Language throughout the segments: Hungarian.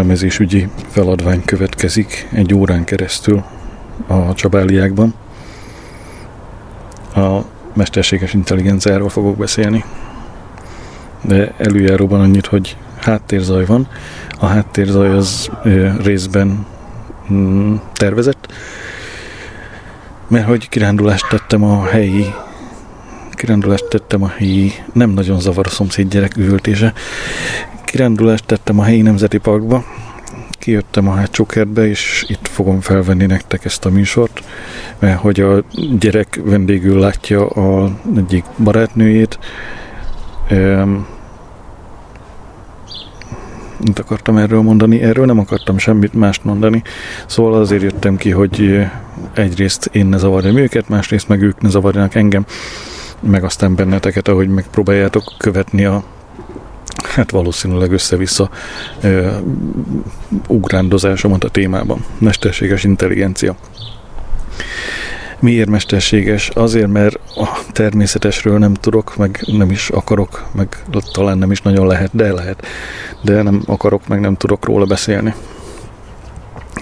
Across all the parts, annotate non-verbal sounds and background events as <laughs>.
értelmezésügyi feladvány következik egy órán keresztül a Csabáliákban. A mesterséges intelligenciáról fogok beszélni. De előjáróban annyit, hogy háttérzaj van. A háttérzaj az részben mm, tervezett, mert hogy kirándulást tettem a helyi kirándulást tettem a helyi, nem nagyon zavar a szomszéd gyerek üvöltése, kirándulást tettem a helyi nemzeti parkba, kijöttem a hátsó kertbe, és itt fogom felvenni nektek ezt a műsort, mert hogy a gyerek vendégül látja a egyik barátnőjét. Um, mit akartam erről mondani? Erről nem akartam semmit mást mondani. Szóval azért jöttem ki, hogy egyrészt én ne zavarjam őket, másrészt meg ők ne zavarjanak engem, meg aztán benneteket, ahogy megpróbáljátok követni a hát valószínűleg össze-vissza ö, ugrándozásomat a témában. Mesterséges intelligencia. Miért mesterséges? Azért, mert a természetesről nem tudok, meg nem is akarok, meg talán nem is nagyon lehet, de lehet. De nem akarok, meg nem tudok róla beszélni.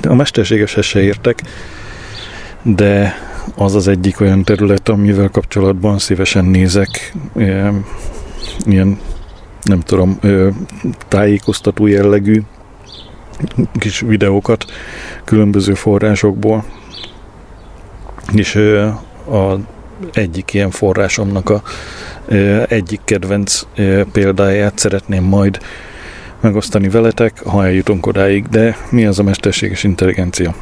De a mesterségeshez se értek, de az az egyik olyan terület, amivel kapcsolatban szívesen nézek ilyen nem tudom, tájékoztató jellegű kis videókat különböző forrásokból, és a egyik ilyen forrásomnak a egyik kedvenc példáját szeretném majd megosztani veletek, ha eljutunk odáig, de mi az a mesterséges intelligencia?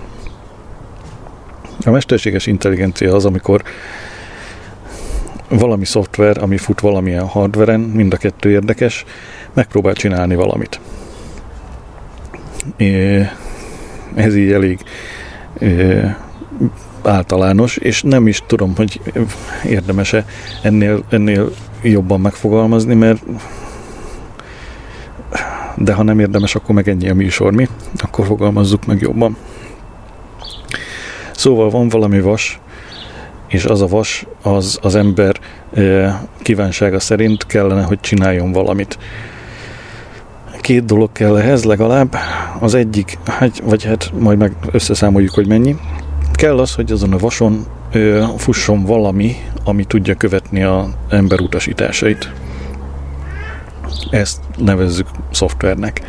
A mesterséges intelligencia az, amikor valami szoftver, ami fut valamilyen hardveren, mind a kettő érdekes, megpróbál csinálni valamit. Ez így elég általános, és nem is tudom, hogy érdemese ennél, ennél jobban megfogalmazni, mert de ha nem érdemes, akkor meg ennyi a műsor, mi? Akkor fogalmazzuk meg jobban. Szóval van valami vas, és az a vas az az ember kívánsága szerint kellene, hogy csináljon valamit. Két dolog kell ehhez legalább. Az egyik, hát, vagy hát majd meg összeszámoljuk, hogy mennyi. Kell az, hogy azon a vason fusson valami, ami tudja követni a ember utasításait. Ezt nevezzük szoftvernek.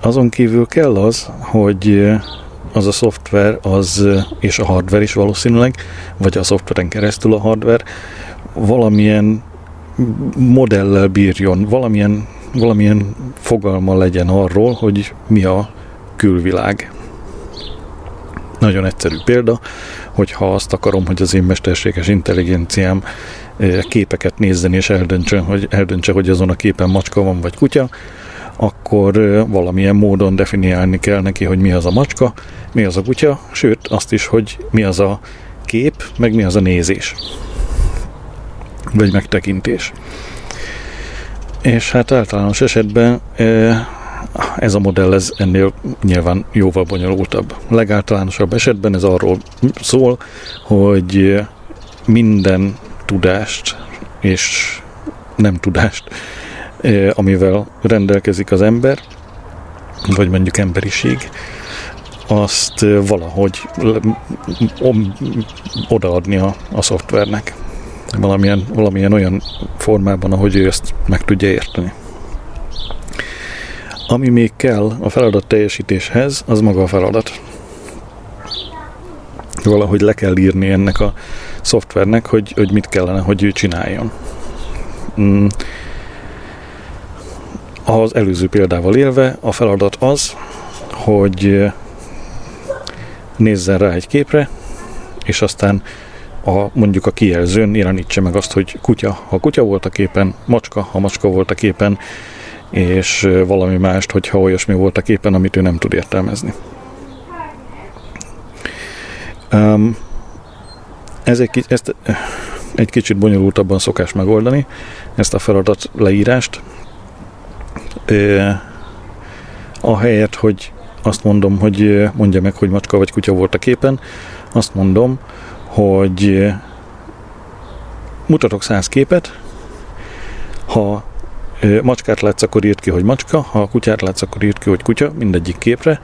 Azon kívül kell az, hogy az a szoftver az, és a hardware is valószínűleg, vagy a szoftveren keresztül a hardware valamilyen modellel bírjon, valamilyen, valamilyen fogalma legyen arról, hogy mi a külvilág. Nagyon egyszerű példa, hogyha azt akarom, hogy az én mesterséges intelligenciám képeket nézzen és eldöntse, hogy, eldöntse, hogy azon a képen macska van vagy kutya, akkor valamilyen módon definiálni kell neki, hogy mi az a macska, mi az a kutya, sőt azt is, hogy mi az a kép, meg mi az a nézés, vagy megtekintés. És hát általános esetben ez a modell ez ennél nyilván jóval bonyolultabb. Legáltalánosabb esetben ez arról szól, hogy minden tudást és nem tudást, amivel rendelkezik az ember, vagy mondjuk emberiség, azt valahogy odaadni a, a szoftvernek. Valamilyen, valamilyen olyan formában, ahogy ő ezt meg tudja érteni. Ami még kell a feladat teljesítéshez, az maga a feladat. Valahogy le kell írni ennek a szoftvernek, hogy, hogy mit kellene, hogy ő csináljon. Mm. Az előző példával élve a feladat az, hogy nézzen rá egy képre, és aztán a, mondjuk a kijelzőn jelenítse meg azt, hogy kutya, ha kutya volt a képen, macska, ha macska volt a képen, és valami mást, hogyha olyasmi volt a képen, amit ő nem tud értelmezni. Um, ez egy, ezt egy kicsit bonyolultabban szokás megoldani, ezt a feladat leírást. E, ahelyett, hogy azt mondom, hogy mondja meg, hogy macska vagy kutya volt a képen, azt mondom, hogy mutatok száz képet, ha macskát látsz, akkor írt ki, hogy macska, ha a kutyát látsz, akkor írt ki, hogy kutya, mindegyik képre,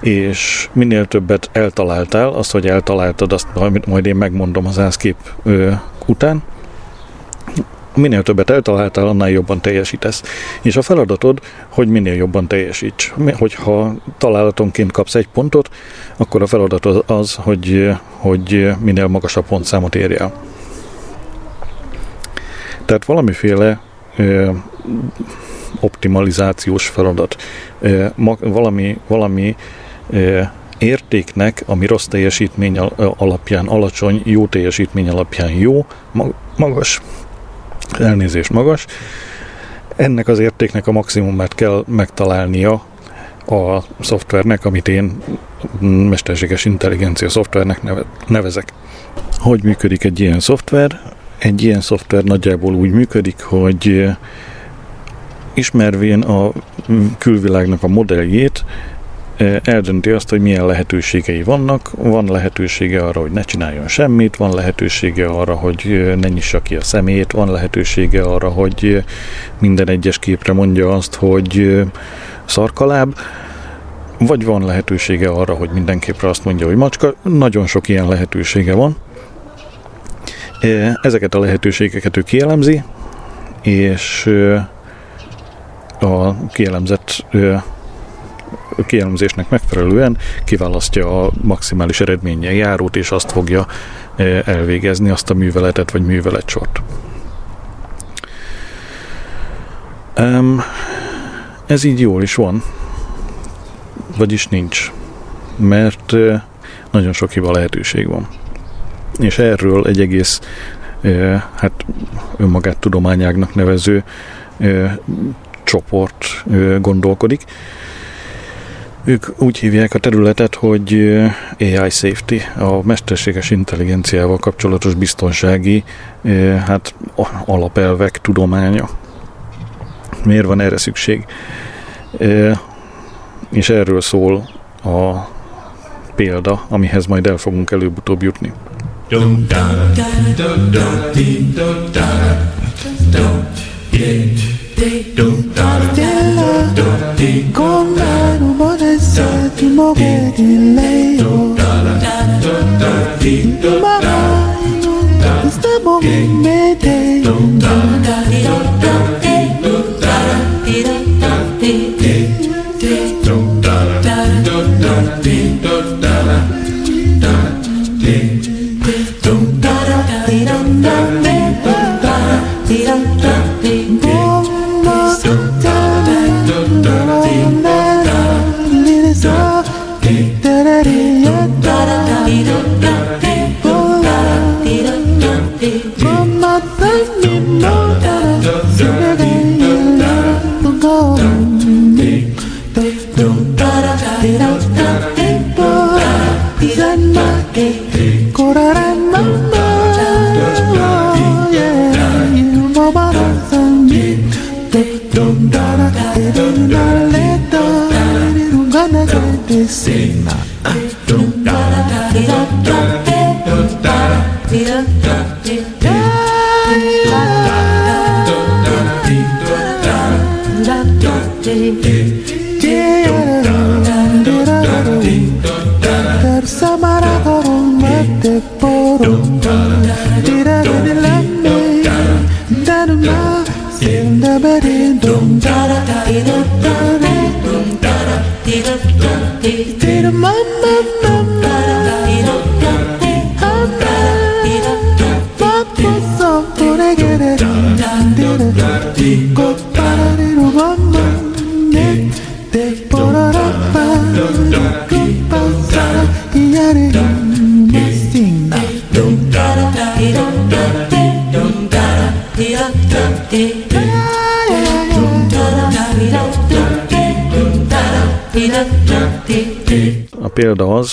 és minél többet eltaláltál, azt, hogy eltaláltad, azt majd én megmondom az száz kép után, minél többet eltaláltál, annál jobban teljesítesz. És a feladatod, hogy minél jobban teljesíts. Hogyha találatonként kapsz egy pontot, akkor a feladatod az, hogy, hogy minél magasabb pontszámot érj el. Tehát valamiféle ö, optimalizációs feladat. Ö, ma, valami, valami ö, értéknek, ami rossz teljesítmény alapján alacsony, jó teljesítmény alapján jó, magas, elnézés magas, ennek az értéknek a maximumát kell megtalálnia a szoftvernek, amit én mesterséges intelligencia szoftvernek nevezek. Hogy működik egy ilyen szoftver? Egy ilyen szoftver nagyjából úgy működik, hogy ismervén a külvilágnak a modelljét, eldönti azt, hogy milyen lehetőségei vannak. Van lehetősége arra, hogy ne csináljon semmit, van lehetősége arra, hogy ne nyissa ki a szemét, van lehetősége arra, hogy minden egyes képre mondja azt, hogy szarkaláb, vagy van lehetősége arra, hogy mindenképre azt mondja, hogy macska. Nagyon sok ilyen lehetősége van. Ezeket a lehetőségeket ő kielemzi, és a kielemzett kielemzésnek megfelelően kiválasztja a maximális eredménnyel járót, és azt fogja elvégezni, azt a műveletet vagy műveletsort. Ez így jól is van, vagyis nincs, mert nagyon sok hiba lehetőség van. És erről egy egész hát önmagát tudományágnak nevező csoport gondolkodik. Ők úgy hívják a területet, hogy AI Safety, a mesterséges intelligenciával kapcsolatos biztonsági hát, alapelvek tudománya. Miért van erre szükség? És erről szól a példa, amihez majd el fogunk előbb-utóbb jutni. Don't, Don't die.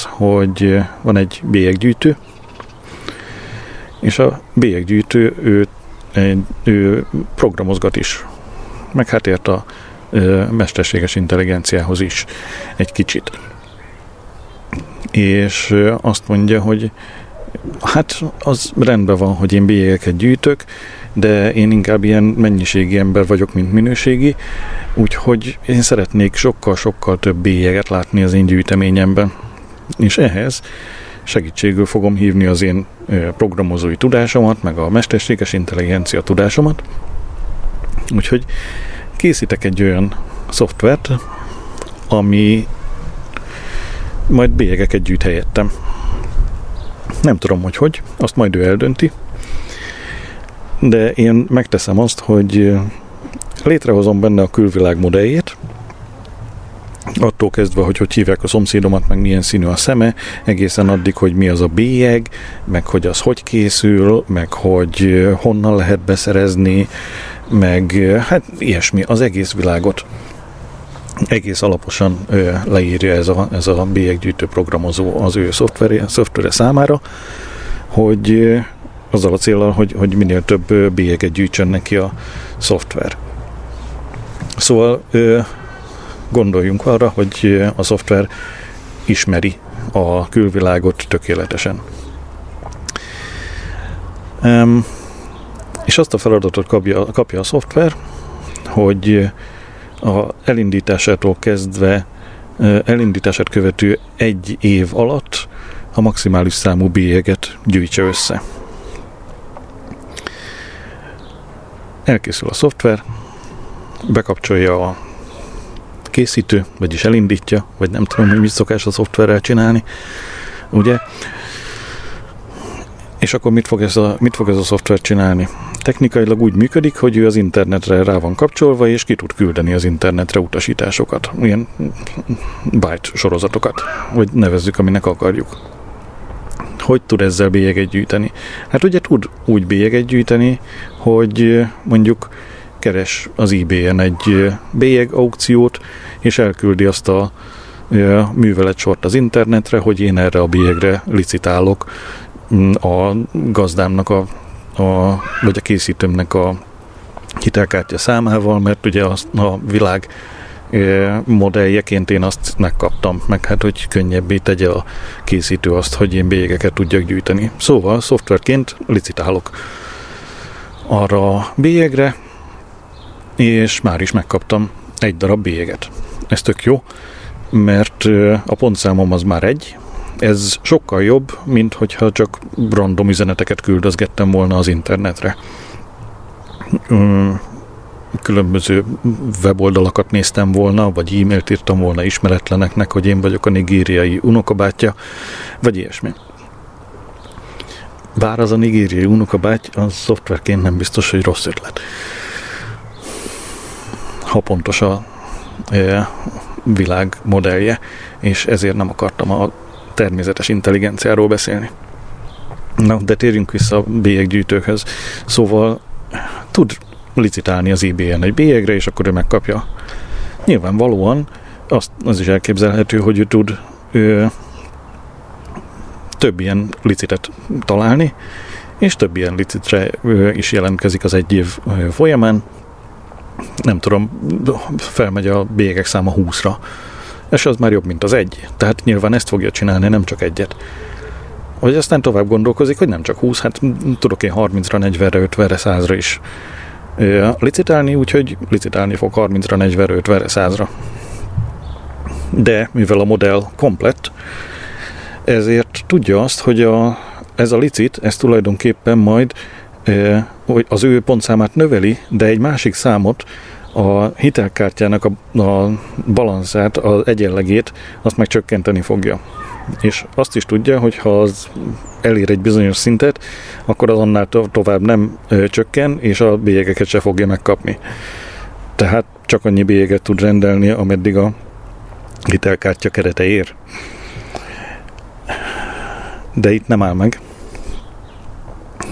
Hogy van egy bélyeggyűjtő, és a bélyeggyűjtő ő, ő programozgat is, meg hát ért a mesterséges intelligenciához is egy kicsit. És azt mondja, hogy hát az rendben van, hogy én bélyegeket gyűjtök, de én inkább ilyen mennyiségi ember vagyok, mint minőségi, úgyhogy én szeretnék sokkal-sokkal több bélyeget látni az én gyűjteményemben. És ehhez segítségül fogom hívni az én programozói tudásomat, meg a mesterséges intelligencia tudásomat. Úgyhogy készítek egy olyan szoftvert, ami majd bélyegeket gyűjt helyettem. Nem tudom, hogy hogy, azt majd ő eldönti, de én megteszem azt, hogy létrehozom benne a külvilág modelljét, attól kezdve, hogy hogy hívják a szomszédomat, meg milyen színű a szeme, egészen addig, hogy mi az a bélyeg, meg hogy az hogy készül, meg hogy honnan lehet beszerezni, meg hát ilyesmi, az egész világot egész alaposan ö, leírja ez a, ez a bélyeggyűjtő programozó az ő szoftvere, szoftvere számára, hogy azzal a célral, hogy, hogy minél több bélyeget gyűjtsön neki a szoftver. Szóval ö, gondoljunk arra, hogy a szoftver ismeri a külvilágot tökéletesen. És azt a feladatot kapja, kapja a szoftver, hogy a elindításától kezdve elindítását követő egy év alatt a maximális számú bélyeget gyűjtse össze. Elkészül a szoftver, bekapcsolja a készítő, vagyis elindítja, vagy nem tudom, hogy mit szokás a szoftverrel csinálni, ugye? És akkor mit fog, ez a, mit fog ez a szoftver csinálni? Technikailag úgy működik, hogy ő az internetre rá van kapcsolva, és ki tud küldeni az internetre utasításokat. Ilyen byte sorozatokat, vagy nevezzük, aminek akarjuk. Hogy tud ezzel bélyeget gyűjteni? Hát ugye tud úgy bélyeget gyűjteni, hogy mondjuk keres az eBay-en egy bélyeg aukciót, és elküldi azt a műveletsort az internetre, hogy én erre a bélyegre licitálok a gazdámnak a, a vagy a készítőmnek a hitelkártya számával, mert ugye az, a világ modelljeként én azt megkaptam, meg hát, hogy könnyebbé tegye a készítő azt, hogy én bélyegeket tudjak gyűjteni. Szóval szoftverként licitálok arra a bélyegre, és már is megkaptam egy darab bélyeget. Ez tök jó, mert a pontszámom az már egy, ez sokkal jobb, mint hogyha csak random üzeneteket küldözgettem volna az internetre. Különböző weboldalakat néztem volna, vagy e-mailt írtam volna ismeretleneknek, hogy én vagyok a nigériai unokabátyja, vagy ilyesmi. Bár az a nigériai unokabáty, az szoftverként nem biztos, hogy rossz ötlet. Ha pontos a e, világ modellje, és ezért nem akartam a természetes intelligenciáról beszélni. Na, de térjünk vissza a bélyeggyűjtőkhöz. Szóval tud licitálni az IBN egy bélyegre, és akkor ő megkapja. Nyilvánvalóan azt, az is elképzelhető, hogy ő tud ő, több ilyen licitet találni, és több ilyen licitre is jelentkezik az egy év folyamán. Nem tudom, felmegy a bélyegek száma 20-ra, és az már jobb, mint az egy. Tehát nyilván ezt fogja csinálni, nem csak egyet. Vagy aztán tovább gondolkozik, hogy nem csak 20, hát tudok én 30-ra, 40-re, 50-re, 100-ra is licitálni, úgyhogy licitálni fog 30-ra, 40-re, 50-re, 100-ra. De mivel a modell komplett, ezért tudja azt, hogy a, ez a licit, ez tulajdonképpen majd az ő pontszámát növeli, de egy másik számot, a hitelkártyának a, a balanszát, az egyenlegét, azt meg csökkenteni fogja. És azt is tudja, hogy ha az elér egy bizonyos szintet, akkor az annál to- tovább nem ö, csökken, és a bélyegeket se fogja megkapni. Tehát csak annyi bélyeget tud rendelni, ameddig a hitelkártya kerete ér de itt nem áll meg,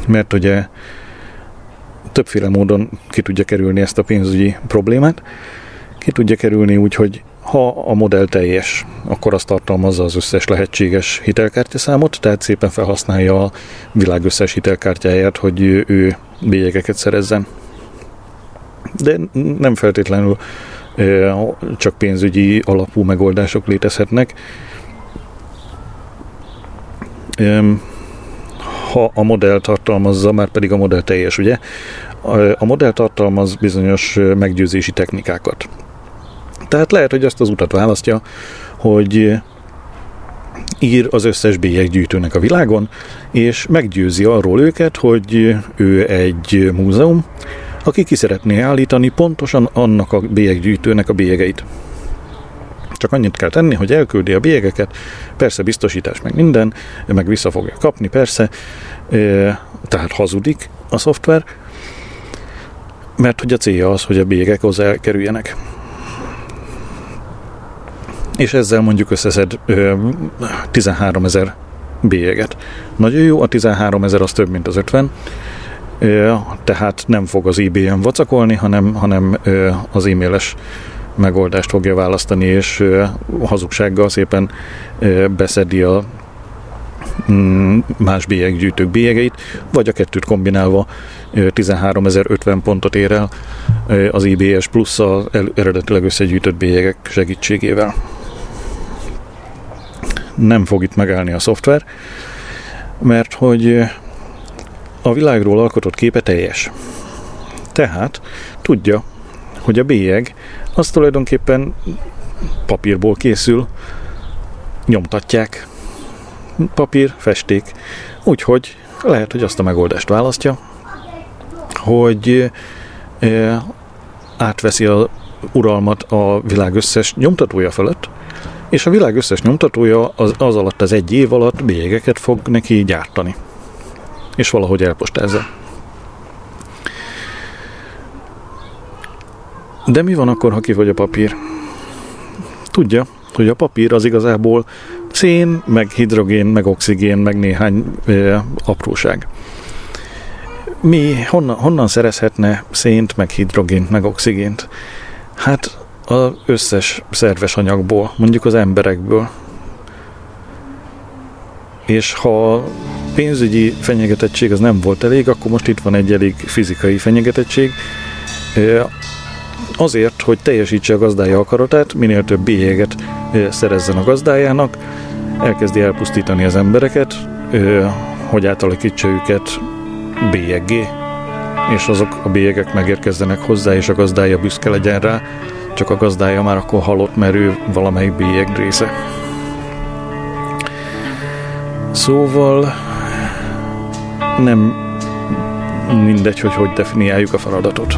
mert ugye többféle módon ki tudja kerülni ezt a pénzügyi problémát. Ki tudja kerülni úgy, hogy ha a modell teljes, akkor azt tartalmazza az összes lehetséges hitelkártyaszámot, tehát szépen felhasználja a világ összes hitelkártyáját, hogy ő bélyegeket szerezzen. De nem feltétlenül csak pénzügyi alapú megoldások létezhetnek ha a modell tartalmazza, már pedig a modell teljes, ugye? A modell tartalmaz bizonyos meggyőzési technikákat. Tehát lehet, hogy azt az utat választja, hogy ír az összes bélyeggyűjtőnek a világon, és meggyőzi arról őket, hogy ő egy múzeum, aki ki szeretné állítani pontosan annak a bélyeggyűjtőnek a bélyegeit. Csak annyit kell tenni, hogy elküldi a bélyegeket, persze biztosítás meg minden, meg vissza fogja kapni, persze, tehát hazudik a szoftver, mert hogy a célja az, hogy a bélyegek hozzá elkerüljenek. És ezzel mondjuk összeszed 13 ezer bélyeget. Nagyon jó, a 13 ezer az több, mint az 50, tehát nem fog az IBM vacakolni, hanem, hanem az e-mailes megoldást fogja választani, és hazugsággal szépen beszedi a mm, más bélyeggyűjtők bélyegeit, vagy a kettőt kombinálva 13.050 pontot ér el az IBS plusz az eredetileg összegyűjtött bélyegek segítségével. Nem fog itt megállni a szoftver, mert hogy a világról alkotott képe teljes. Tehát tudja, hogy a bélyeg az tulajdonképpen papírból készül, nyomtatják, papír, festék, úgyhogy lehet, hogy azt a megoldást választja, hogy átveszi a uralmat a világ összes nyomtatója fölött, és a világ összes nyomtatója az, az alatt az egy év alatt bélyegeket fog neki gyártani. És valahogy elpostázza. De mi van akkor, ha kifogy a papír? Tudja, hogy a papír az igazából szén, meg hidrogén, meg oxigén, meg néhány ö, apróság. Mi honnan, honnan szerezhetne szént, meg hidrogént, meg oxigént? Hát az összes szerves anyagból, mondjuk az emberekből. És ha pénzügyi fenyegetettség az nem volt elég, akkor most itt van egy elég fizikai fenyegetettség, azért, hogy teljesítse a gazdája akaratát, minél több bélyeget szerezzen a gazdájának, elkezdi elpusztítani az embereket, hogy átalakítsa őket bélyeggé, és azok a bélyegek megérkezzenek hozzá, és a gazdája büszke legyen rá, csak a gazdája már akkor halott, mert ő valamelyik bélyeg része. Szóval nem mindegy, hogy hogy definiáljuk a feladatot.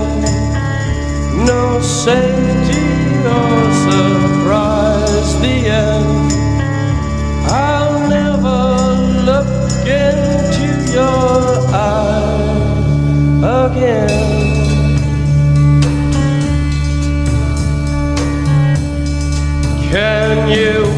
no safety or surprise. The end. I'll never look into your eyes again. Can you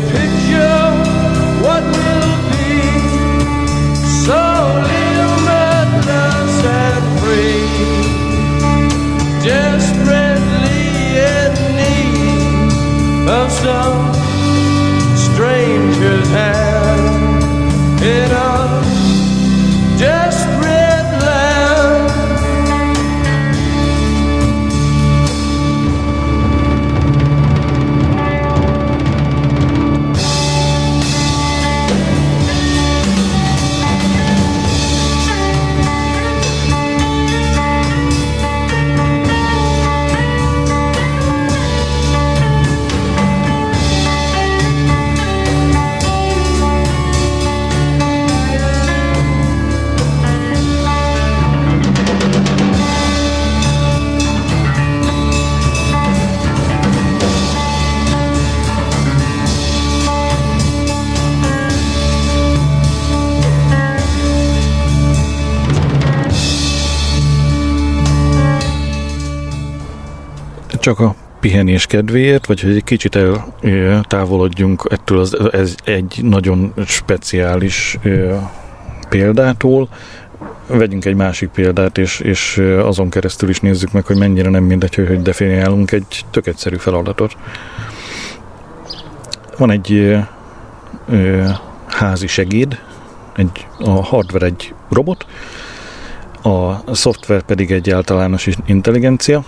csak a pihenés kedvéért, vagy hogy egy kicsit távolodjunk ettől az, ez egy nagyon speciális példától, vegyünk egy másik példát, és, és azon keresztül is nézzük meg, hogy mennyire nem mindegy, hogy definiálunk egy tök egyszerű feladatot. Van egy házi segéd, egy, a hardware egy robot, a szoftver pedig egy általános intelligencia,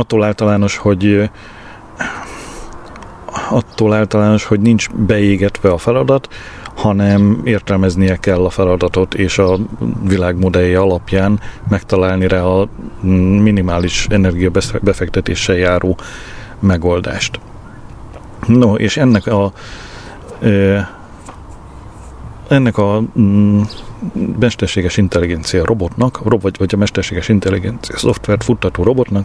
attól általános, hogy attól általános, hogy nincs beégetve a feladat, hanem értelmeznie kell a feladatot, és a világ modellje alapján megtalálni rá a minimális energiabefektetéssel járó megoldást. No, és ennek a ennek a mm, mesterséges intelligencia robotnak, vagy, vagy a mesterséges intelligencia szoftvert futtató robotnak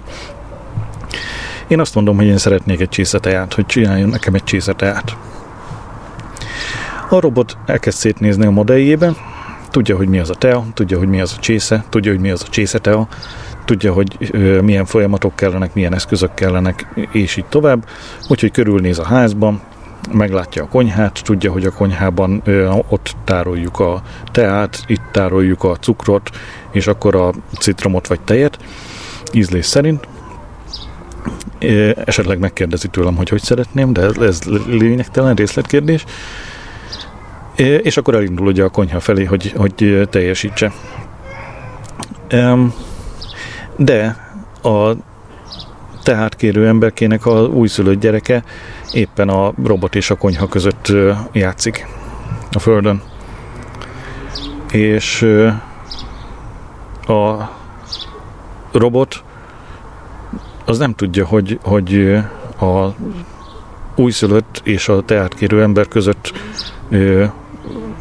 én azt mondom, hogy én szeretnék egy csészeteát, hogy csináljon nekem egy csészeteát. A robot elkezd szétnézni a modelljében, tudja, hogy mi az a tea, tudja, hogy mi az a csésze, tudja, hogy mi az a csészetea, tudja, hogy milyen folyamatok kellenek, milyen eszközök kellenek, és így tovább. Úgyhogy körülnéz a házban, meglátja a konyhát, tudja, hogy a konyhában ott tároljuk a teát, itt tároljuk a cukrot, és akkor a citromot vagy tejet, ízlés szerint esetleg megkérdezi tőlem, hogy hogy szeretném, de ez, ez lényegtelen részletkérdés. És akkor elindul ugye a konyha felé, hogy, hogy teljesítse. De a tehát kérő emberkének a újszülött gyereke éppen a robot és a konyha között játszik a földön. És a robot az nem tudja, hogy, hogy a újszülött és a teátkérő ember között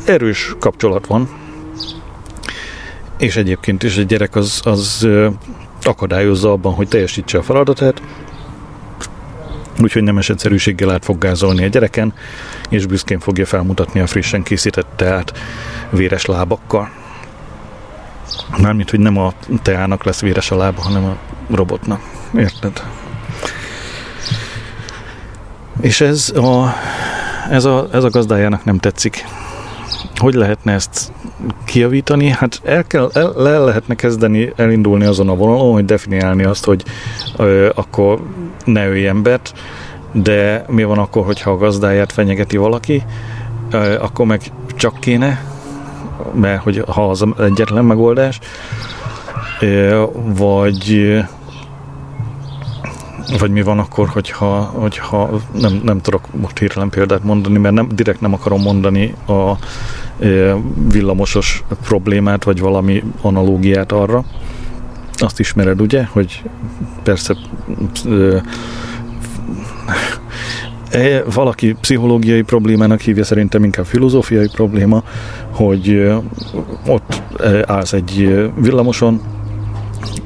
erős kapcsolat van, és egyébként is egy gyerek az, az akadályozza abban, hogy teljesítse a feladatát, úgyhogy nem egyszerűséggel át fog gázolni a gyereken, és büszkén fogja felmutatni a frissen készített teát véres lábakkal. Mármint, hogy nem a teának lesz véres a lába, hanem a robotnak. Érted? És ez a ez a, ez a gazdájának nem tetszik. Hogy lehetne ezt kijavítani? Hát el, kell, el, le lehetne kezdeni elindulni azon a vonalon, hogy definiálni azt, hogy ö, akkor ne ölj embert, de mi van akkor, hogyha a gazdáját fenyegeti valaki, ö, akkor meg csak kéne, mert hogy ha az egyetlen megoldás, ö, vagy vagy mi van akkor, hogyha, hogyha nem, nem tudok most hirtelen példát mondani, mert nem, direkt nem akarom mondani a e, villamosos problémát, vagy valami analógiát arra. Azt ismered, ugye, hogy persze e, valaki pszichológiai problémának hívja, szerintem inkább filozófiai probléma, hogy ott állsz egy villamoson,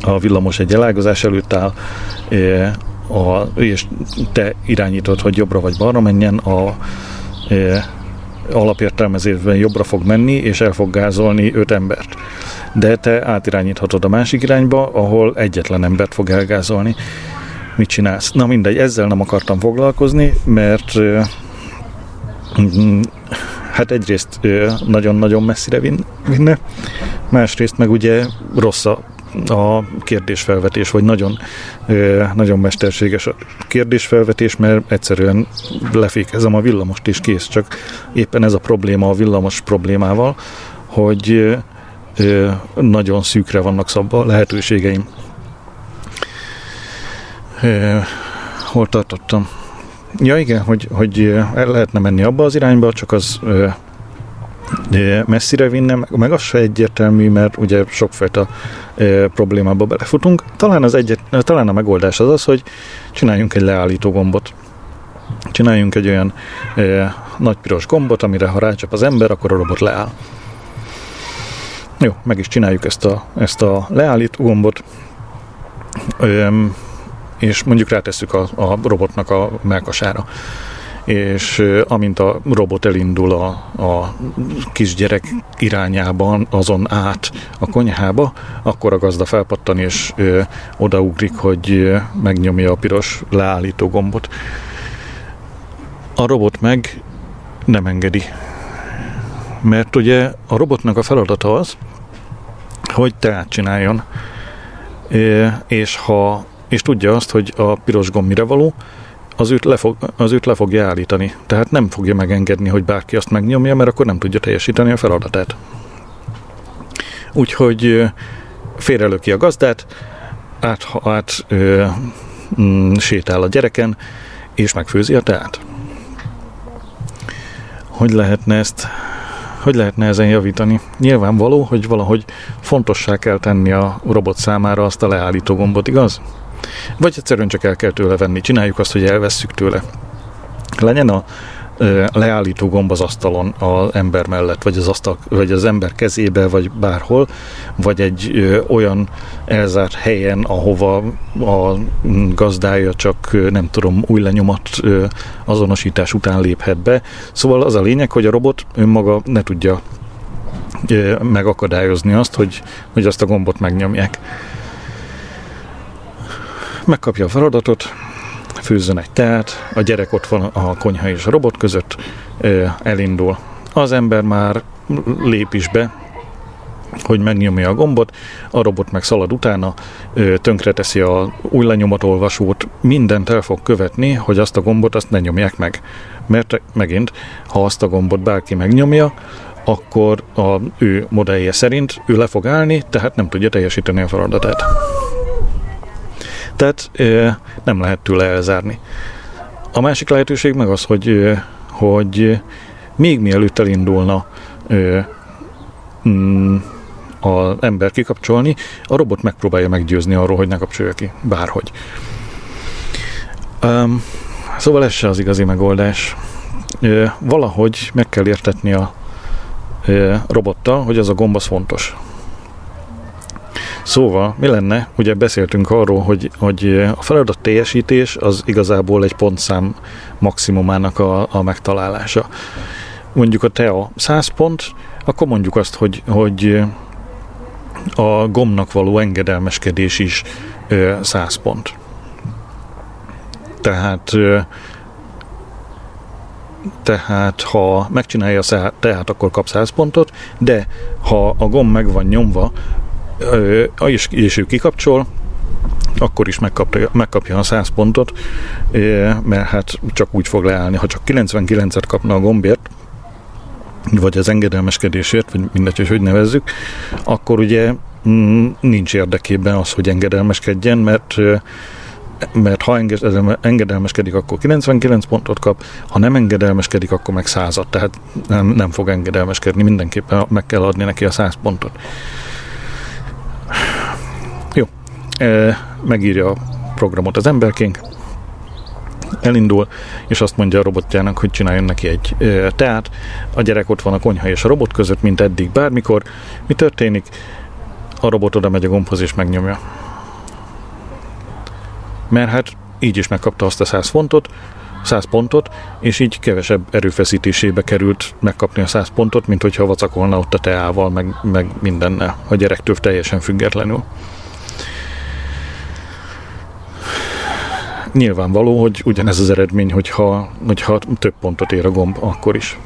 a villamos egy elágazás előtt áll, a, és te irányítod, hogy jobbra vagy balra menjen, a e, alapértelmezésben jobbra fog menni, és el fog gázolni öt embert. De te átirányíthatod a másik irányba, ahol egyetlen embert fog elgázolni. Mit csinálsz? Na mindegy, ezzel nem akartam foglalkozni, mert e, hát egyrészt nagyon-nagyon messzire vinne, másrészt meg ugye rossz a a kérdésfelvetés, vagy nagyon, nagyon mesterséges a kérdésfelvetés, mert egyszerűen lefékezem a villamost is kész, csak éppen ez a probléma a villamos problémával, hogy nagyon szűkre vannak szabva a lehetőségeim. Hol tartottam? Ja igen, hogy, hogy el lehetne menni abba az irányba, csak az messzire vinne, meg az se egyértelmű, mert ugye sokfajta problémába belefutunk. Talán, az egyet, talán a megoldás az az, hogy csináljunk egy leállító gombot. Csináljunk egy olyan nagy piros gombot, amire ha rácsap az ember, akkor a robot leáll. Jó, meg is csináljuk ezt a, ezt a leállító gombot. És mondjuk rátesszük a, a robotnak a melkasára és amint a robot elindul a, a kisgyerek irányában, azon át a konyhába, akkor a gazda felpattan és ö, odaugrik, hogy megnyomja a piros leállító gombot. A robot meg nem engedi. Mert ugye a robotnak a feladata az, hogy teát csináljon. És ha és tudja azt, hogy a piros gomb mire való, az őt, le fog, az őt le fogja állítani. Tehát nem fogja megengedni, hogy bárki azt megnyomja, mert akkor nem tudja teljesíteni a feladatát. Úgyhogy félrelöki a gazdát, át, át ö, mm, sétál a gyereken, és megfőzi a teát. Hogy lehetne ezt hogy lehetne ezen javítani? Nyilvánvaló, hogy valahogy fontossá kell tenni a robot számára azt a leállító gombot, igaz? Vagy egyszerűen csak el kell tőle venni. Csináljuk azt, hogy elvesszük tőle. Legyen a leállító gomb az asztalon az ember mellett, vagy az, asztal, vagy az ember kezébe, vagy bárhol, vagy egy ö, olyan elzárt helyen, ahova a gazdája csak nem tudom, új lenyomat ö, azonosítás után léphet be. Szóval az a lényeg, hogy a robot önmaga ne tudja ö, megakadályozni azt, hogy, hogy azt a gombot megnyomják megkapja a feladatot, főzzön egy teát, a gyerek ott van a konyha és a robot között, elindul. Az ember már lép is be, hogy megnyomja a gombot, a robot meg szalad utána, tönkreteszi a új lenyomatolvasót, mindent el fog követni, hogy azt a gombot azt ne nyomják meg. Mert megint, ha azt a gombot bárki megnyomja, akkor a ő modellje szerint ő le fog állni, tehát nem tudja teljesíteni a feladatát. Tehát nem lehet tőle elzárni. A másik lehetőség meg az, hogy, hogy még mielőtt elindulna mm, az ember kikapcsolni, a robot megpróbálja meggyőzni arról, hogy ne kapcsolja ki, bárhogy. Um, szóval ez se az igazi megoldás. Valahogy meg kell értetni a robottal, hogy az a gomb az fontos. Szóval, mi lenne, ugye beszéltünk arról, hogy, hogy a feladat teljesítés az igazából egy pontszám maximumának a, a megtalálása. Mondjuk a TEA 100 pont, akkor mondjuk azt, hogy, hogy a gomnak való engedelmeskedés is 100 pont. Tehát tehát ha megcsinálja a tehát akkor kap 100 pontot, de ha a gomb meg van nyomva, és, és ő kikapcsol, akkor is megkapja, megkapja a 100 pontot, mert hát csak úgy fog leállni. Ha csak 99-et kapna a gombért, vagy az engedelmeskedésért, vagy mindegy, hogy hogy nevezzük, akkor ugye mm, nincs érdekében az, hogy engedelmeskedjen, mert mert ha engedelmeskedik, akkor 99 pontot kap, ha nem engedelmeskedik, akkor meg 100 tehát nem, nem fog engedelmeskedni, mindenképpen meg kell adni neki a 100 pontot. Megírja a programot az emberkénk, elindul, és azt mondja a robotjának, hogy csináljon neki egy teát. A gyerek ott van a konyha és a robot között, mint eddig bármikor. Mi történik? A robot oda megy a gombhoz és megnyomja. Mert hát így is megkapta azt a 100 fontot, 100 pontot, és így kevesebb erőfeszítésébe került megkapni a 100 pontot, mint hogyha vacakolna ott a teával, meg, meg mindennel, a gyerektől teljesen függetlenül. Nyilvánvaló, hogy ugyanez az eredmény, hogyha, hogyha több pontot ér a gomb, akkor is.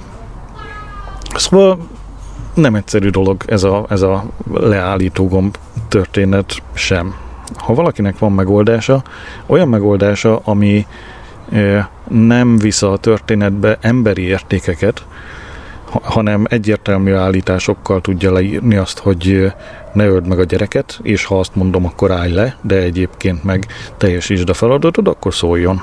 Szóval nem egyszerű dolog ez a, ez a leállító gomb történet sem. Ha valakinek van megoldása, olyan megoldása, ami nem vissza a történetbe emberi értékeket, hanem egyértelmű állításokkal tudja leírni azt, hogy ne öld meg a gyereket, és ha azt mondom, akkor állj le, de egyébként meg teljesítsd a feladatod, akkor szóljon.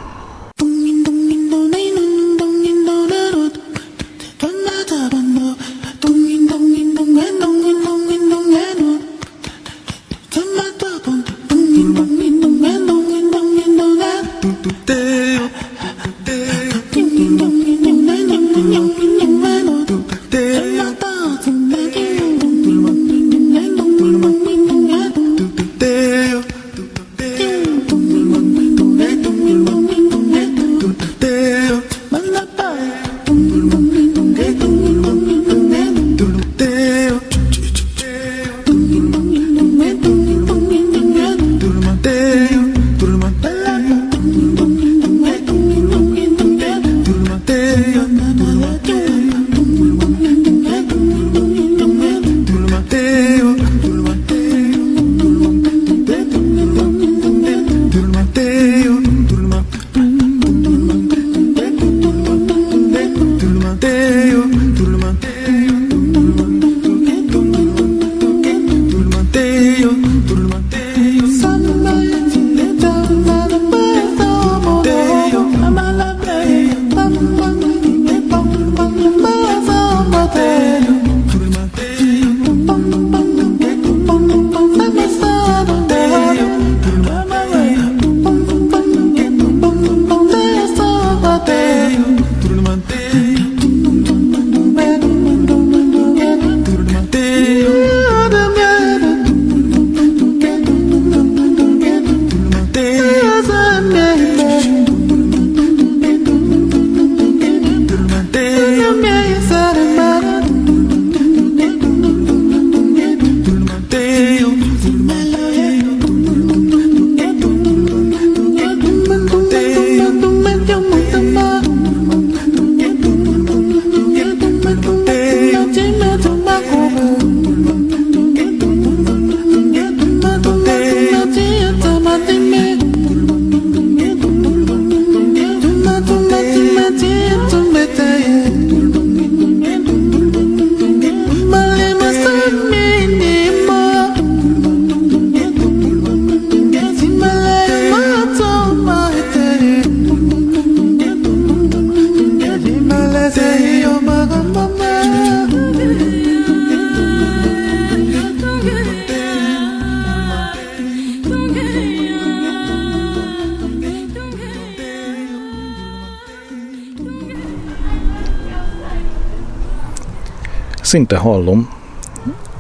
Szinte hallom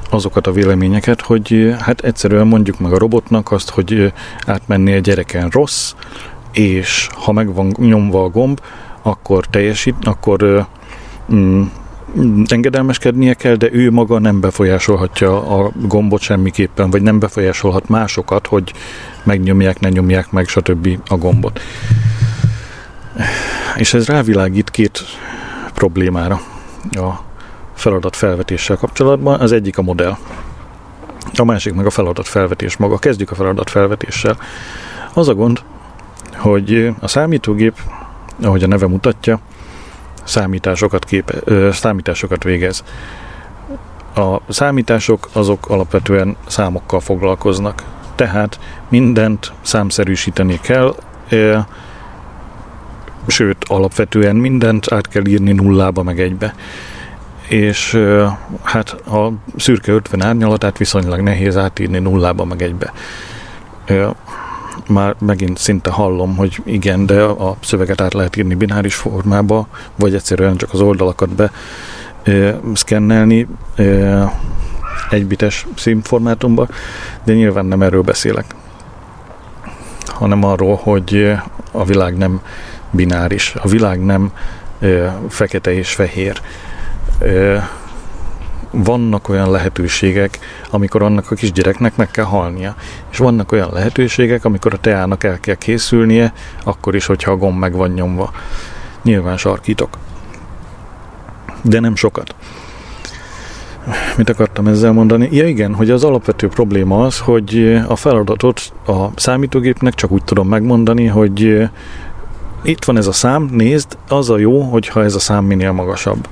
azokat a véleményeket, hogy hát egyszerűen mondjuk meg a robotnak azt, hogy átmenni a gyereken rossz, és ha meg van nyomva a gomb, akkor teljesít, akkor mm, engedelmeskednie kell, de ő maga nem befolyásolhatja a gombot semmiképpen, vagy nem befolyásolhat másokat, hogy megnyomják, ne nyomják meg, stb. a gombot. És ez rávilágít két problémára a feladat felvetéssel kapcsolatban. Az egyik a modell. A másik meg a feladat felvetés maga. Kezdjük a feladat felvetéssel. Az a gond, hogy a számítógép, ahogy a neve mutatja, számításokat, képe, ö, számításokat végez. A számítások azok alapvetően számokkal foglalkoznak. Tehát mindent számszerűsíteni kell, ö, sőt, alapvetően mindent át kell írni nullába meg egybe. És hát a szürke 50 árnyalatát viszonylag nehéz átírni nullába meg egybe. Már megint szinte hallom, hogy igen, de a szöveget át lehet írni bináris formába, vagy egyszerűen csak az oldalakat be szkennelni egybites színformátumba, de nyilván nem erről beszélek, hanem arról, hogy a világ nem bináris, a világ nem fekete és fehér. Vannak olyan lehetőségek, amikor annak a kisgyereknek meg kell halnia. És vannak olyan lehetőségek, amikor a teának el kell készülnie, akkor is, hogyha a gomb meg van nyomva. Nyilván sarkítok. De nem sokat. Mit akartam ezzel mondani? Ja igen, hogy az alapvető probléma az, hogy a feladatot a számítógépnek csak úgy tudom megmondani, hogy itt van ez a szám, nézd, az a jó, hogyha ez a szám minél magasabb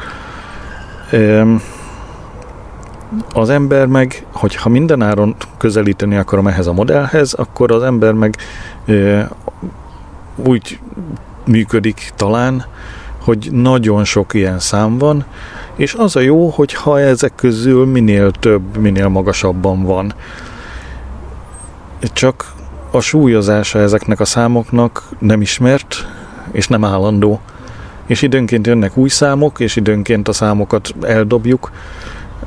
az ember meg, hogyha mindenáron közelíteni akarom ehhez a modellhez, akkor az ember meg úgy működik talán, hogy nagyon sok ilyen szám van, és az a jó, hogy ha ezek közül minél több, minél magasabban van. Csak a súlyozása ezeknek a számoknak nem ismert, és nem állandó. És időnként jönnek új számok, és időnként a számokat eldobjuk,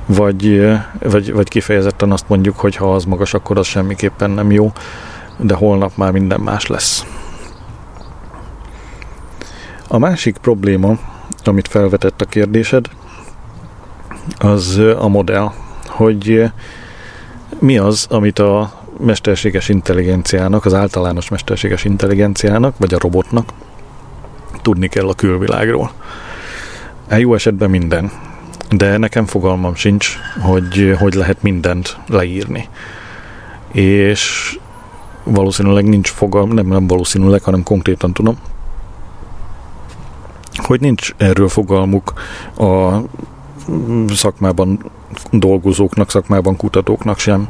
vagy, vagy, vagy kifejezetten azt mondjuk, hogy ha az magas, akkor az semmiképpen nem jó, de holnap már minden más lesz. A másik probléma, amit felvetett a kérdésed, az a modell, hogy mi az, amit a mesterséges intelligenciának, az általános mesterséges intelligenciának, vagy a robotnak tudni kell a külvilágról. E jó esetben minden de nekem fogalmam sincs, hogy hogy lehet mindent leírni. És valószínűleg nincs fogalm, nem, nem valószínűleg, hanem konkrétan tudom, hogy nincs erről fogalmuk a szakmában dolgozóknak, szakmában kutatóknak sem.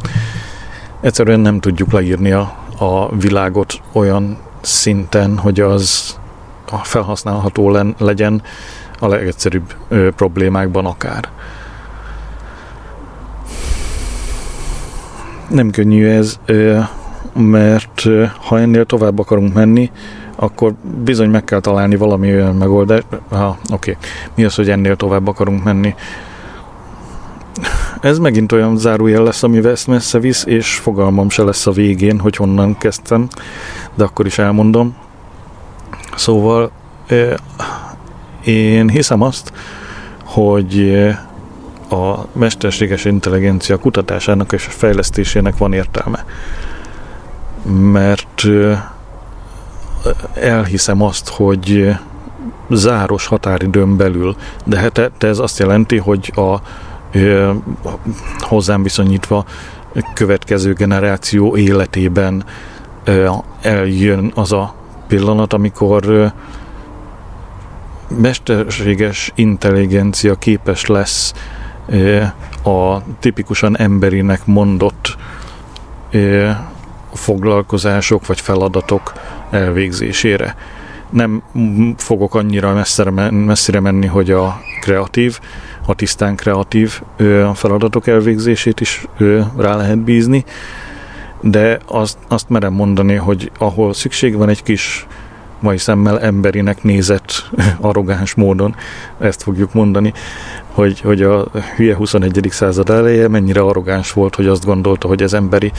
Egyszerűen nem tudjuk leírni a, a világot olyan szinten, hogy az felhasználható legyen a legegyszerűbb problémákban akár. Nem könnyű ez, mert ha ennél tovább akarunk menni, akkor bizony meg kell találni valami olyan megoldást. Ha, oké. Mi az, hogy ennél tovább akarunk menni? Ez megint olyan zárójel lesz, ami ezt messze visz, és fogalmam se lesz a végén, hogy honnan kezdtem, de akkor is elmondom. Szóval én hiszem azt, hogy a mesterséges intelligencia kutatásának és fejlesztésének van értelme. Mert elhiszem azt, hogy záros határidőn belül, de hát ez azt jelenti, hogy a hozzám viszonyítva következő generáció életében eljön az a pillanat, amikor mesterséges intelligencia képes lesz a tipikusan emberinek mondott foglalkozások vagy feladatok elvégzésére. Nem fogok annyira messzire, menni, hogy a kreatív, a tisztán kreatív feladatok elvégzését is rá lehet bízni, de azt, azt merem mondani, hogy ahol szükség van egy kis mai szemmel emberinek nézett <laughs> arrogáns módon, ezt fogjuk mondani, hogy, hogy a hülye 21. század eleje mennyire arrogáns volt, hogy azt gondolta, hogy ez emberi,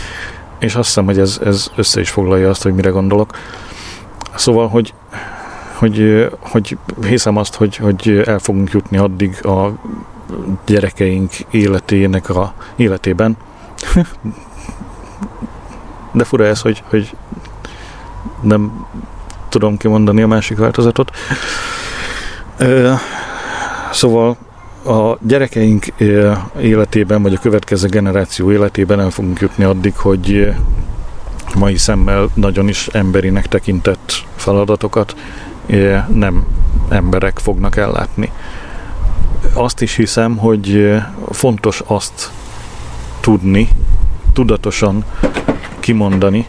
és azt hiszem, hogy ez, ez össze is foglalja azt, hogy mire gondolok. Szóval, hogy, hogy, hogy hiszem azt, hogy, hogy el fogunk jutni addig a gyerekeink életének a életében. <laughs> De fura ez, hogy, hogy nem tudom kimondani a másik változatot. Szóval a gyerekeink életében, vagy a következő generáció életében el fogunk jutni addig, hogy mai szemmel nagyon is emberinek tekintett feladatokat nem emberek fognak ellátni. Azt is hiszem, hogy fontos azt tudni, tudatosan kimondani,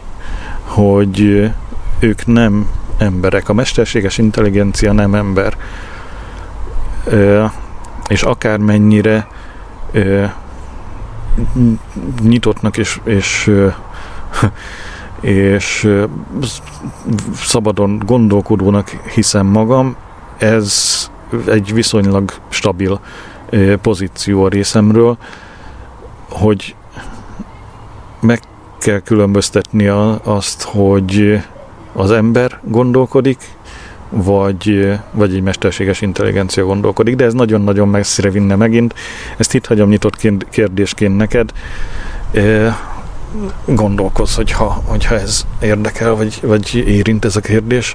hogy ők nem emberek. A mesterséges intelligencia nem ember. És akármennyire nyitottnak és, és és szabadon gondolkodónak hiszem magam, ez egy viszonylag stabil pozíció a részemről, hogy meg kell különböztetni azt, hogy az ember gondolkodik, vagy, vagy egy mesterséges intelligencia gondolkodik, de ez nagyon-nagyon messzire vinne megint. Ezt itt hagyom nyitott kérdésként neked gondolkozz, hogyha, hogyha ez érdekel, vagy, vagy érint ez a kérdés.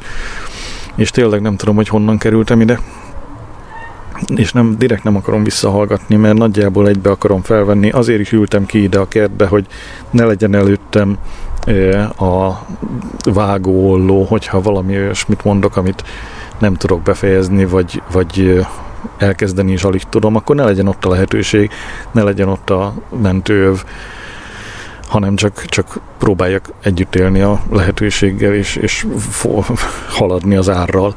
És tényleg nem tudom, hogy honnan kerültem ide. És nem, direkt nem akarom visszahallgatni, mert nagyjából egybe akarom felvenni. Azért is ültem ki ide a kertbe, hogy ne legyen előttem a vágóolló, hogyha valami olyasmit mondok, amit nem tudok befejezni, vagy, vagy elkezdeni is alig tudom, akkor ne legyen ott a lehetőség, ne legyen ott a mentőöv, hanem csak, csak próbáljak együtt élni a lehetőséggel, és, és haladni az árral.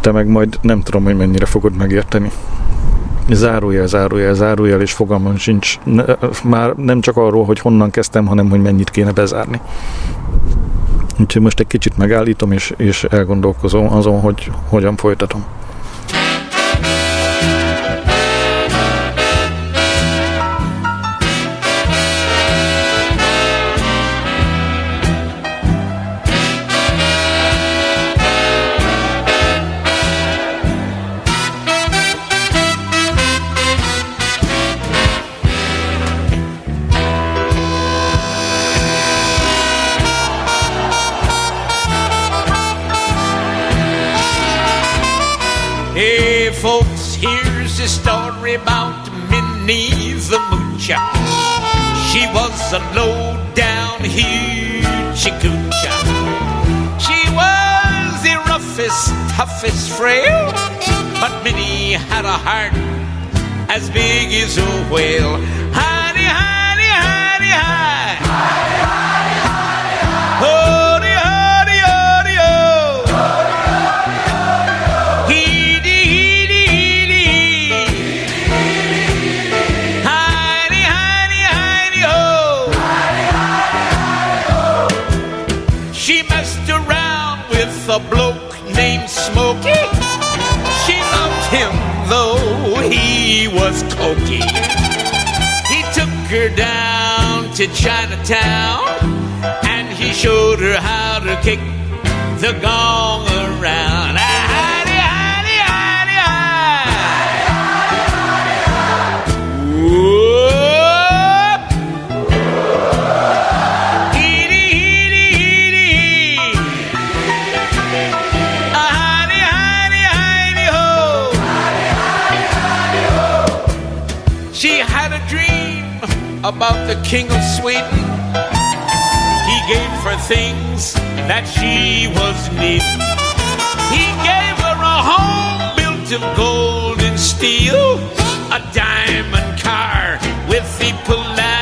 Te meg majd nem tudom, hogy mennyire fogod megérteni. Zárójel, zárójel, zárójel, és fogalmam sincs ne, már nem csak arról, hogy honnan kezdtem, hanem hogy mennyit kéne bezárni. Úgyhogy most egy kicsit megállítom, és, és elgondolkozom azon, hogy hogyan folytatom. She was a low down hoochie She was the roughest, toughest frail, but Minnie had a heart as big as a whale. He was cokey. He took her down to Chinatown and he showed her how to kick the gong around. About the King of Sweden. He gave her things that she was needing. He gave her a home built of gold and steel, a diamond car with the platinum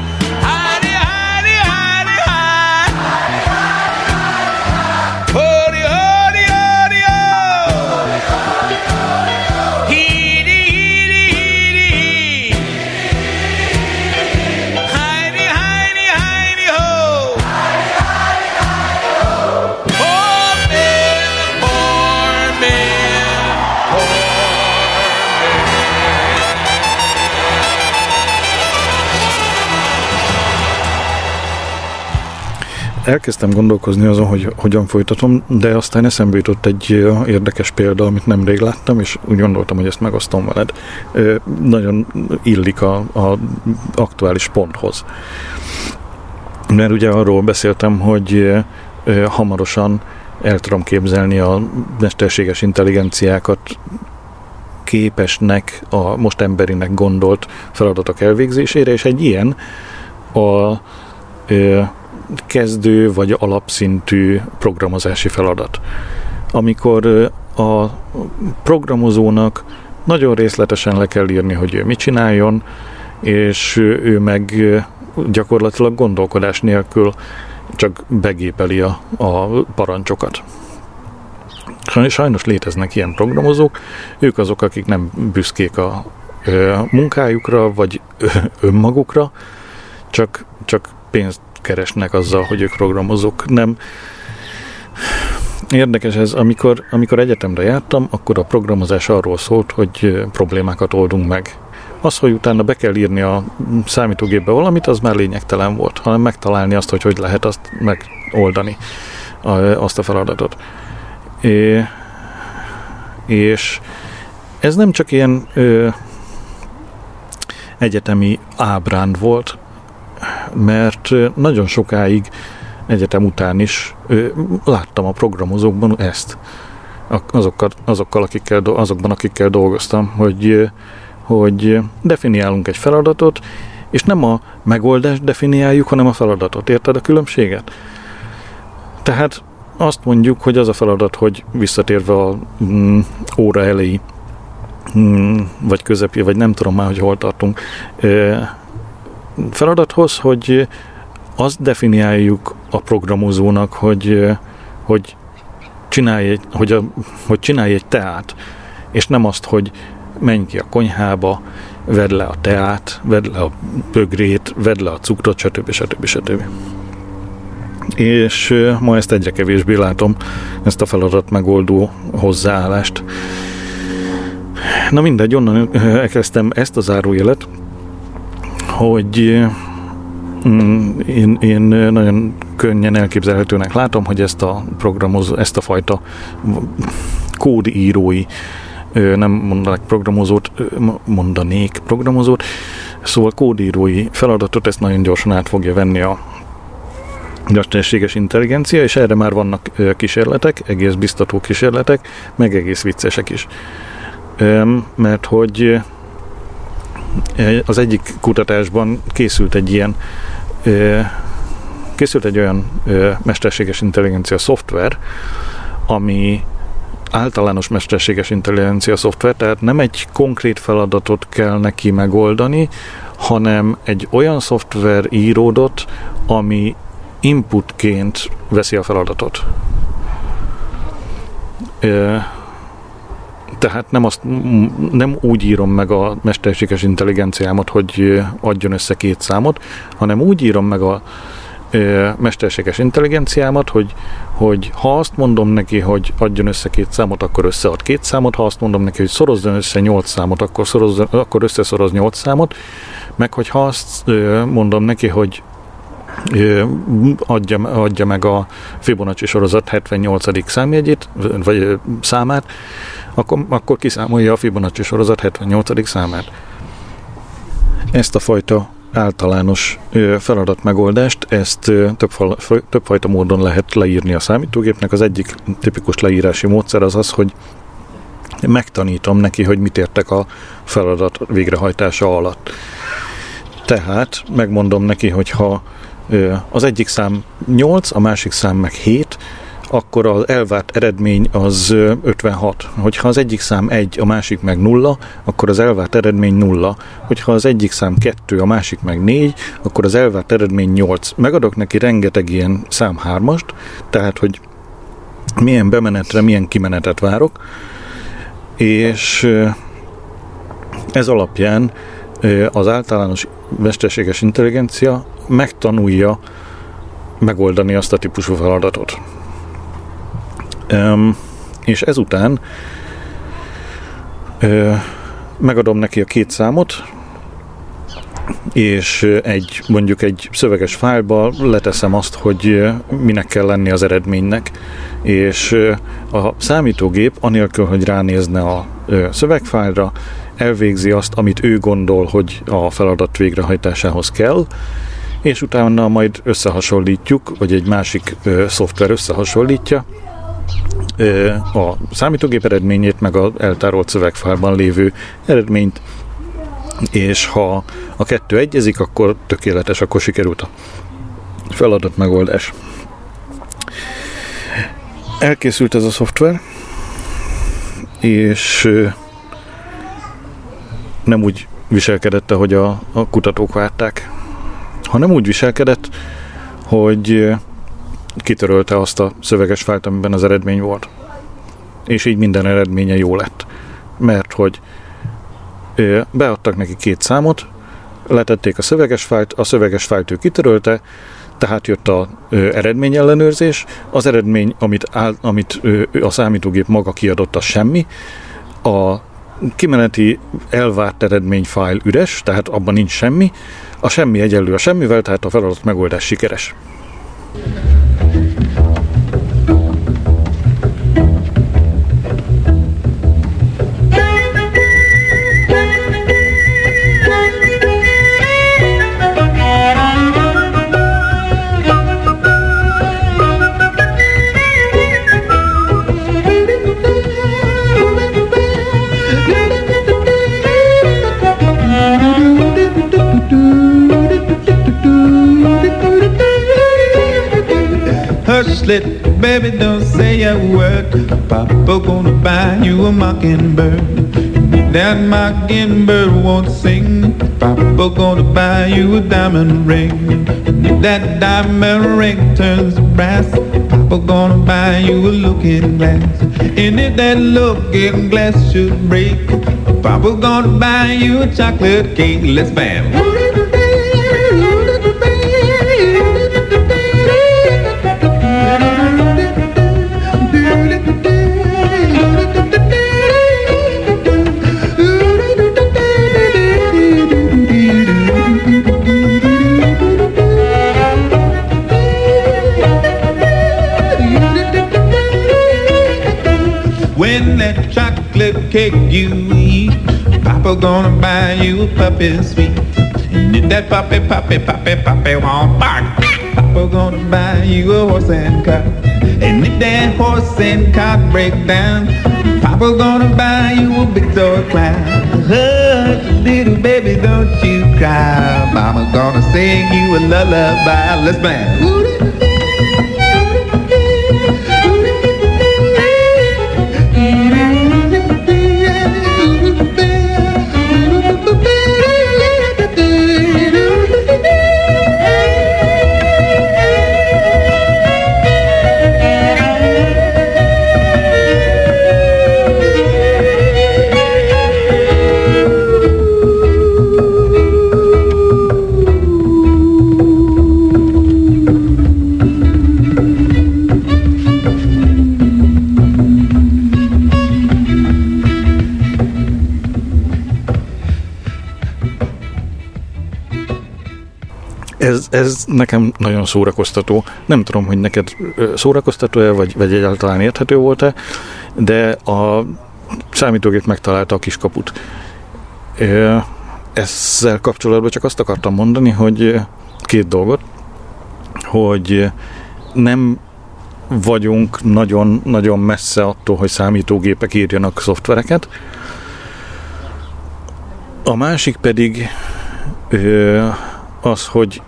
Elkezdtem gondolkozni azon, hogy hogyan folytatom, de aztán eszembe jutott egy érdekes példa, amit nemrég láttam, és úgy gondoltam, hogy ezt megosztom veled. Nagyon illik a, a aktuális ponthoz. Mert ugye arról beszéltem, hogy hamarosan el tudom képzelni a mesterséges intelligenciákat képesnek a most emberinek gondolt feladatok elvégzésére, és egy ilyen a kezdő vagy alapszintű programozási feladat. Amikor a programozónak nagyon részletesen le kell írni, hogy ő mit csináljon, és ő meg gyakorlatilag gondolkodás nélkül csak begépeli a, a parancsokat. Sajnos léteznek ilyen programozók, ők azok, akik nem büszkék a munkájukra, vagy önmagukra, csak, csak pénzt keresnek azzal, hogy ők programozók. Nem. Érdekes ez, amikor, amikor egyetemre jártam, akkor a programozás arról szólt, hogy problémákat oldunk meg. Az, hogy utána be kell írni a számítógépbe valamit, az már lényegtelen volt, hanem megtalálni azt, hogy hogy lehet azt megoldani, azt a feladatot. É, és ez nem csak ilyen ö, egyetemi ábránd volt, mert nagyon sokáig egyetem után is láttam a programozókban ezt, azokkal, azokkal akikkel, azokban, akikkel dolgoztam, hogy, hogy definiálunk egy feladatot, és nem a megoldást definiáljuk, hanem a feladatot. Érted a különbséget? Tehát azt mondjuk, hogy az a feladat, hogy visszatérve a mm, óra elejé, mm, vagy közepé, vagy nem tudom már, hogy hol tartunk, feladathoz, hogy azt definiáljuk a programozónak, hogy, hogy csinálj egy, hogy, a, hogy csinálj egy teát, és nem azt, hogy menj ki a konyhába, vedd le a teát, vedd le a bögrét, vedd le a cukrot, stb. stb. stb. És ma ezt egyre kevésbé látom, ezt a feladat megoldó hozzáállást. Na mindegy, onnan elkezdtem ezt az zárójelet, hogy mm, én, én nagyon könnyen elképzelhetőnek látom, hogy ezt a programoz, ezt a fajta kódírói nem mondanék programozót, mondanék programozót, szóval kódírói feladatot ezt nagyon gyorsan át fogja venni a mesterséges intelligencia, és erre már vannak kísérletek, egész biztató kísérletek, meg egész viccesek is. Mert hogy az egyik kutatásban készült egy ilyen készült egy olyan mesterséges intelligencia szoftver, ami általános mesterséges intelligencia szoftver, tehát nem egy konkrét feladatot kell neki megoldani, hanem egy olyan szoftver íródott, ami inputként veszi a feladatot. Tehát nem, azt, nem úgy írom meg a mesterséges intelligenciámat, hogy adjon össze két számot, hanem úgy írom meg a mesterséges intelligenciámat, hogy, hogy ha azt mondom neki, hogy adjon össze két számot, akkor összead két számot, ha azt mondom neki, hogy szorozzon össze nyolc számot, akkor, szorozzon, akkor összeszoroz nyolc számot, meg hogy ha azt mondom neki, hogy adja, adja meg a Fibonacci sorozat 78. számjegyét, vagy számát, akkor, akkor kiszámolja a Fibonacci sorozat 78. számát. Ezt a fajta általános feladatmegoldást, ezt több, többfajta módon lehet leírni a számítógépnek. Az egyik tipikus leírási módszer az az, hogy megtanítom neki, hogy mit értek a feladat végrehajtása alatt. Tehát megmondom neki, hogy ha az egyik szám 8, a másik szám meg 7, akkor az elvárt eredmény az 56. Hogyha az egyik szám 1, a másik meg 0, akkor az elvárt eredmény 0. Hogyha az egyik szám 2, a másik meg 4, akkor az elvárt eredmény 8. Megadok neki rengeteg ilyen szám 3-ast, tehát hogy milyen bemenetre, milyen kimenetet várok, és ez alapján az általános mesterséges intelligencia megtanulja megoldani azt a típusú feladatot. És ezután megadom neki a két számot, és egy mondjuk egy szöveges fájlba leteszem azt, hogy minek kell lenni az eredménynek, és a számítógép anélkül, hogy ránézne a szövegfájlra, elvégzi azt, amit ő gondol, hogy a feladat végrehajtásához kell, és utána majd összehasonlítjuk, vagy egy másik szoftver összehasonlítja a számítógép eredményét, meg az eltárolt szövegfálban lévő eredményt, és ha a kettő egyezik, akkor tökéletes, akkor sikerült a feladat megoldás. Elkészült ez a szoftver, és nem úgy viselkedett, ahogy a, a kutatók várták, hanem úgy viselkedett, hogy kitörölte azt a szöveges fájlt, amiben az eredmény volt. És így minden eredménye jó lett. Mert hogy beadtak neki két számot, letették a szöveges fájlt, a szöveges fájlt ő kitörölte, tehát jött a ö, eredményellenőrzés, az eredmény, amit, áll, amit ö, a számítógép maga kiadott, az semmi, a kimeneti elvárt eredményfájl üres, tehát abban nincs semmi, a semmi egyenlő a semmivel, tehát a feladat megoldás sikeres. Baby, don't say a word. Papa gonna buy you a mockingbird. That mockingbird won't sing. Papa gonna buy you a diamond ring. That diamond ring turns to brass. Papa gonna buy you a looking glass. And if that looking glass should break, Papa gonna buy you a chocolate cake. Let's bam. Cake you eat, Papa gonna buy you a puppy sweet. And if that puppy, puppy, puppy, puppy won't bark, Papa gonna buy you a horse and cart. And if that horse and cart break down, Papa gonna buy you a big toy clown. Hush, little baby, don't you cry. Mama gonna sing you a lullaby. Let's bang. Ez, nekem nagyon szórakoztató. Nem tudom, hogy neked szórakoztató-e, vagy, vagy egyáltalán érthető volt-e, de a számítógép megtalálta a kiskaput. Ezzel kapcsolatban csak azt akartam mondani, hogy két dolgot, hogy nem vagyunk nagyon-nagyon messze attól, hogy számítógépek írjanak szoftvereket. A másik pedig az, hogy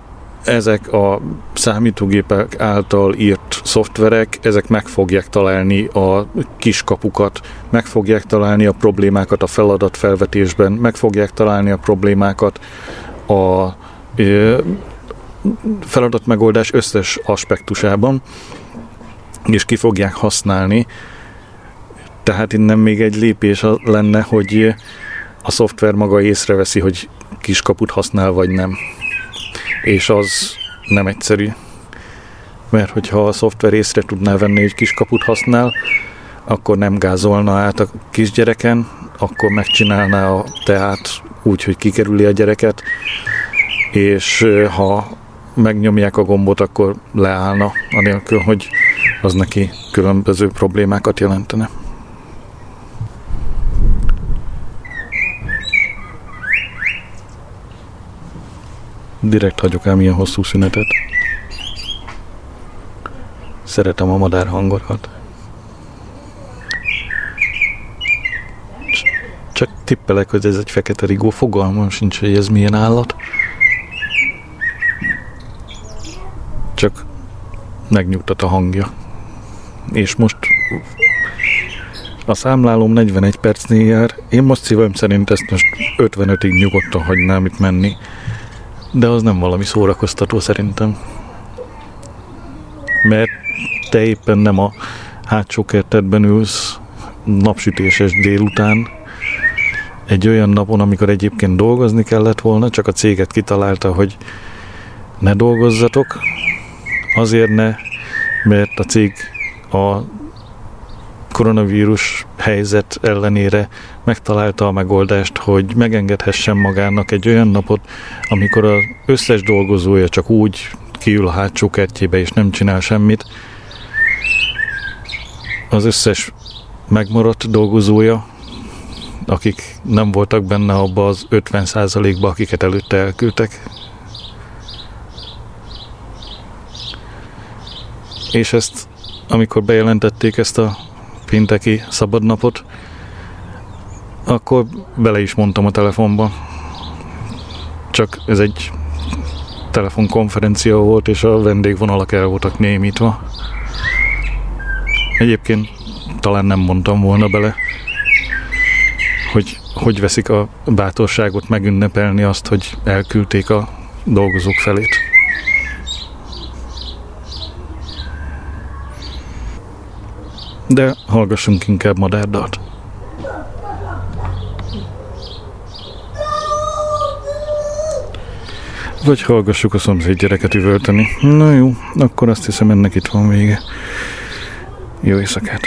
ezek a számítógépek által írt szoftverek, ezek meg fogják találni a kiskapukat, meg fogják találni a problémákat a feladatfelvetésben, meg fogják találni a problémákat a feladatmegoldás összes aspektusában, és ki fogják használni. Tehát innen még egy lépés lenne, hogy a szoftver maga észreveszi, hogy kiskaput használ, vagy nem és az nem egyszerű. Mert hogyha a szoftver észre tudná venni, hogy kiskaput használ, akkor nem gázolna át a kisgyereken, akkor megcsinálná a teát úgy, hogy kikerüli a gyereket, és ha megnyomják a gombot, akkor leállna, anélkül, hogy az neki különböző problémákat jelentene. Direkt hagyok el milyen hosszú szünetet. Szeretem a madár hangokat. Csak tippelek, hogy ez egy fekete rigó, fogalmam sincs, hogy ez milyen állat. Csak megnyugtat a hangja. És most a számlálom 41 percnél jár. Én most szívem szerint ezt most 55-ig nyugodtan hagynám itt menni. De az nem valami szórakoztató szerintem. Mert te éppen nem a hátsó kertetben ülsz napsütéses délután, egy olyan napon, amikor egyébként dolgozni kellett volna, csak a céget kitalálta, hogy ne dolgozzatok, azért ne, mert a cég a koronavírus helyzet ellenére megtalálta a megoldást, hogy megengedhessen magának egy olyan napot, amikor az összes dolgozója csak úgy kiül a hátsó kertjébe és nem csinál semmit. Az összes megmaradt dolgozója, akik nem voltak benne abba az 50%-ba, akiket előtte elküldtek. És ezt, amikor bejelentették ezt a pénteki szabadnapot, akkor bele is mondtam a telefonba. Csak ez egy telefonkonferencia volt, és a vendégvonalak el voltak némítva. Egyébként talán nem mondtam volna bele, hogy hogy veszik a bátorságot megünnepelni azt, hogy elküldték a dolgozók felét. De hallgassunk inkább madárdalt. Vagy hallgassuk a szomszéd gyereket üvölteni. Na jó, akkor azt hiszem ennek itt van vége. Jó éjszakát!